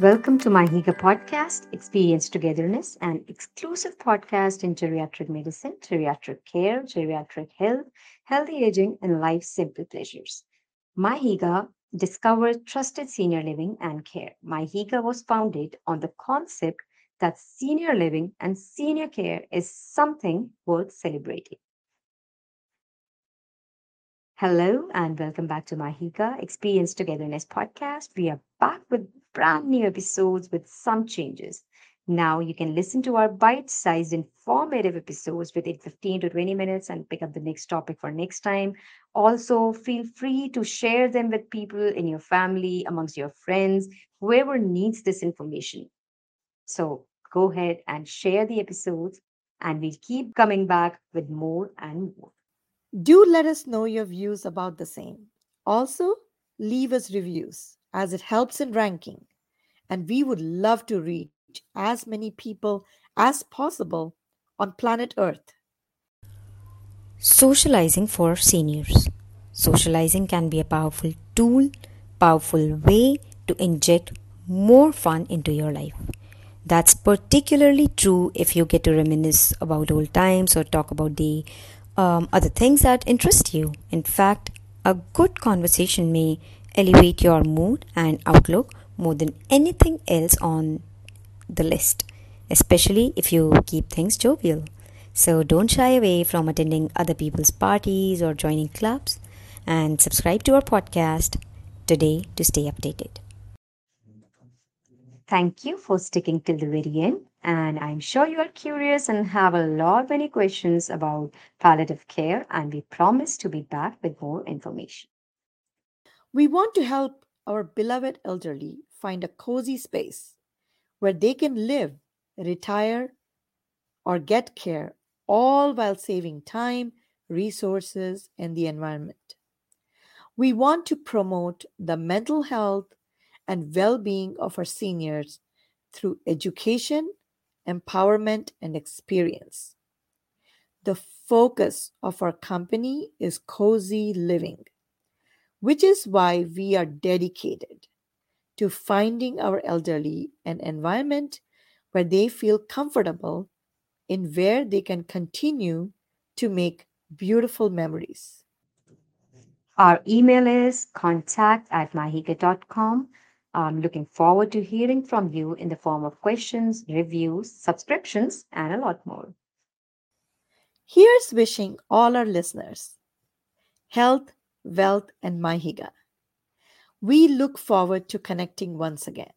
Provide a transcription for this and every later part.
Welcome to miHygge podcast, Experience Togetherness, an exclusive podcast in geriatric medicine, geriatric care, geriatric health, healthy aging, and life's simple pleasures. miHygge discovered trusted senior living and care. miHygge was founded on the concept that senior living and senior care is something worth celebrating. Hello and welcome back to miHygge Experience Togetherness podcast. We are back with brand new episodes with some changes. Now you can listen to our bite-sized informative episodes within 15 to 20 minutes and pick up the next topic for next time. Also, feel free to share them with people in your family, amongst your friends, whoever needs this information. So go ahead and share the episodes and we'll keep coming back with more and more. Do let us know your views about the same. Also, leave us reviews as it helps in ranking, and we would love to reach as many people as possible on planet Earth. Socializing for seniors. Socializing can be a powerful tool, powerful way to inject more fun into your life. That's particularly true if you get to reminisce about old times or talk about the um, other things that interest you. In fact, a good conversation may elevate your mood and outlook more than anything else on the list, especially if you keep things jovial. So don't shy away from attending other people's parties or joining clubs and subscribe to our podcast today to stay updated. Thank you for sticking till the very end. And I'm sure you are curious and have a lot of many questions about palliative care, and we promise to be back with more information. We want to help our beloved elderly find a cozy space where they can live, retire, or get care, all while saving time, resources, and the environment. We want to promote the mental health and well being of our seniors through education empowerment, and experience. The focus of our company is cozy living, which is why we are dedicated to finding our elderly an environment where they feel comfortable in where they can continue to make beautiful memories. Our email is contact at mihygge.com I'm looking forward to hearing from you in the form of questions, reviews, subscriptions, and a lot more. Here's wishing all our listeners health, wealth, and miHygge. We look forward to connecting once again.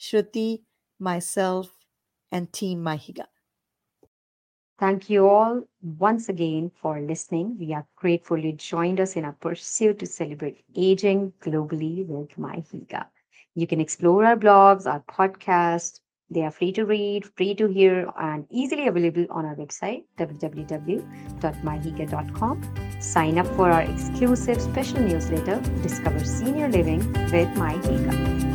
Shruti, myself, and Team miHygge. Thank you all once again for listening. We are grateful you joined us in our pursuit to celebrate aging globally with miHygge. You can explore our blogs, our podcasts. They are free to read, free to hear, and easily available on our website, www.mihygge.com. Sign up for our exclusive special newsletter, Discover Senior Living with miHygge.